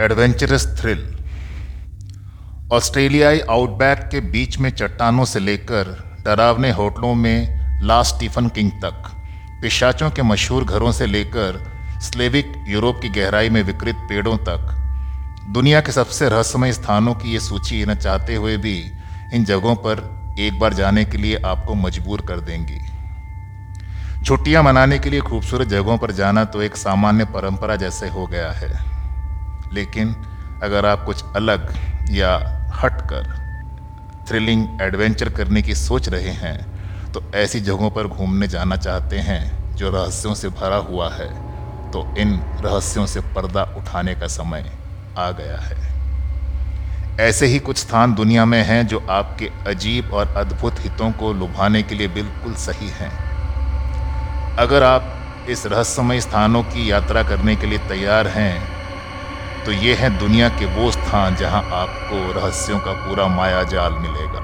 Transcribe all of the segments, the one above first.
Adventurous thrill. ऑस्ट्रेलियाई outback के बीच में चट्टानों से लेकर डरावने होटलों में लास्ट स्टीफन किंग तक, पिशाचों के मशहूर घरों से लेकर स्लेविक यूरोप की गहराई में विकृत पेड़ों तक, दुनिया के सबसे रहस्यमय स्थानों की ये सूची न चाहते हुए भी इन जगहों पर एक बार जाने के लिए आपको मजबूर कर देंगी। छुट्टियाँ मनाने के लिए खूबसूरत जगहों पर जाना तो एक सामान्य परंपरा जैसे हो गया है। लेकिन अगर आप कुछ अलग या हटकर थ्रिलिंग एडवेंचर करने की सोच रहे हैं तो ऐसी जगहों पर घूमने जाना चाहते हैं जो रहस्यों से भरा हुआ है तो इन रहस्यों से पर्दा उठाने का समय आ गया है। ऐसे ही कुछ स्थान दुनिया में हैं जो आपके अजीब और अद्भुत हितों को लुभाने के लिए बिल्कुल सही हैं। अगर आप इस रहस्यमय स्थानों की यात्रा करने के लिए तैयार हैं तो ये है दुनिया के वो स्थान जहाँ आपको रहस्यों का पूरा माया जाल मिलेगा।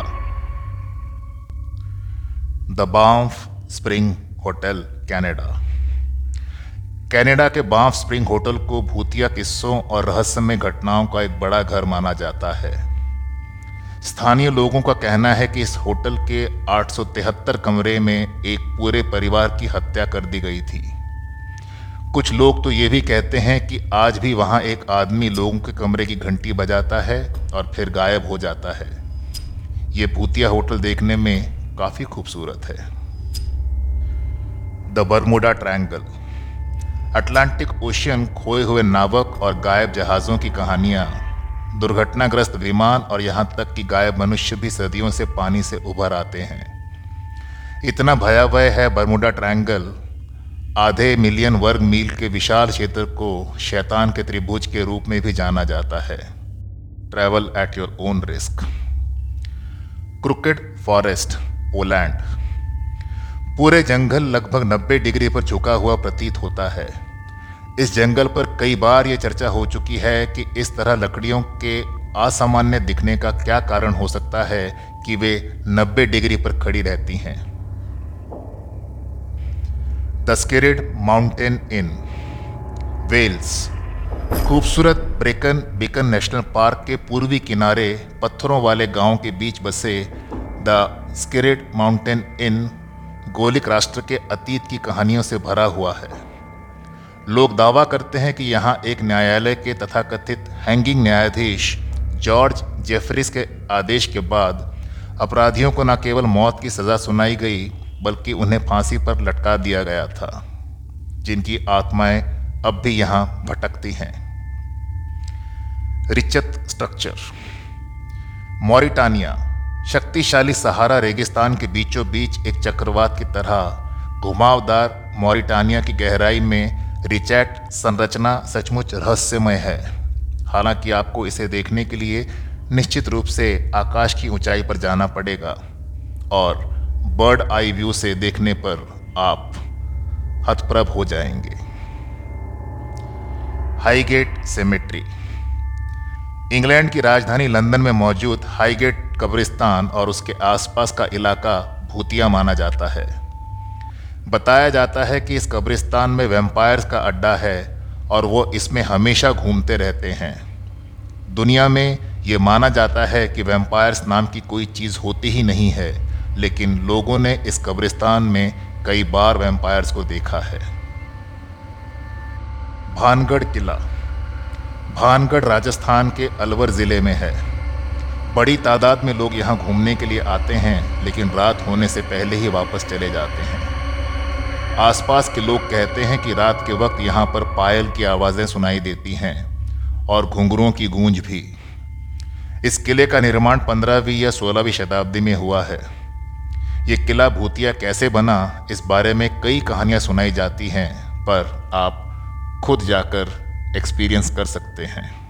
The Banff spring hotel Canada Canada के बांफ स्प्रिंग होटल को भूतिया किस्सों और रहस्यमय घटनाओं का एक बड़ा घर माना जाता है। स्थानीय लोगों का कहना है कि इस होटल के 873 कमरे में एक पूरे परिवार की हत्या कर दी गई थी। कुछ लोग तो ये भी कहते हैं कि आज भी वहाँ एक आदमी लोगों के कमरे की घंटी बजाता है और फिर गायब हो जाता है। ये भूतिया होटल देखने में काफ़ी खूबसूरत है। The Bermuda triangle. Atlantic ocean खोए हुए नावक और गायब जहाज़ों की कहानियाँ, दुर्घटनाग्रस्त विमान और यहाँ तक कि गायब मनुष्य भी सदियों से पानी से उभर आते हैं। इतना भयावह है बरमुडा ट्रायंगल आधे मिलियन वर्ग मील के विशाल क्षेत्र को शैतान के त्रिभुज के रूप में भी जाना जाता है। Travel at your own risk cricket forest Poland पूरे जंगल लगभग 90 डिग्री पर झुका हुआ प्रतीत होता है। इस जंगल पर कई बार यह चर्चा हो चुकी है कि इस तरह लकड़ियों के असामान्य दिखने का क्या कारण हो सकता है कि वे 90 डिग्री पर खड़ी रहती हैं। द माउंटेन इन वेल्स खूबसूरत ब्रेकन बिकन नेशनल पार्क के पूर्वी किनारे पत्थरों वाले गाँव के बीच बसे द स्केरेड माउंटेन इन गोलिक राष्ट्र के अतीत की कहानियों से भरा हुआ है। लोग दावा करते हैं कि यहाँ एक न्यायालय के तथाकथित हैंगिंग न्यायाधीश जॉर्ज जेफरिस के आदेश के बाद अपराधियों को न केवल मौत की सज़ा सुनाई गई बल्कि उन्हें फांसी पर लटका दिया गया था, जिनकी आत्माएँ अब भी यहाँ भटकती हैं। रिचत स्ट्रक्चर। मॉरिटानिया, शक्तिशाली सहारा रेगिस्तान के बीचों बीच एक चक्रवात की तरह घुमावदार मॉरिटानिया की गहराई में रिचैट संरचना सचमुच रहस्यमय है। हालाँकि आपको इसे देखने के लिए निश्चित रूप से आकाश की ऊंचाई पर जाना पड़ेगा और बर्ड आई व्यू से देखने पर आप हतप्रभ हो जाएँगे। Highgate cemetery. इंग्लैंड की राजधानी लंदन में मौजूद हाईगेट कब्रिस्तान और उसके आसपास का इलाका भूतिया माना जाता है। बताया जाता है कि इस कब्रिस्तान में वेम्पायर्स का अड्डा है और वो इसमें हमेशा घूमते रहते हैं। दुनिया में ये माना जाता है कि वेम्पायर्स नाम की कोई चीज़ होती ही नहीं है। लेकिन लोगों ने इस कब्रिस्तान में कई बार वैम्पायर्स को देखा है। भानगढ़ किला। भानगढ़ राजस्थान के अलवर ज़िले में है। बड़ी तादाद में लोग यहाँ घूमने के लिए आते हैं, लेकिन रात होने से पहले ही वापस चले जाते हैं। आसपास के लोग कहते हैं कि रात के वक्त यहाँ पर पायल की आवाज़ें सुनाई देती हैं और घुंघरुओं की गूंज भी। इस किले का निर्माण पंद्रहवीं या सोलहवीं शताब्दी में हुआ है। ये किला भूतिया कैसे बना, इस बारे में कई कहानियाँ सुनाई जाती हैं, पर आप खुद जाकर एक्सपीरियंस कर सकते हैं।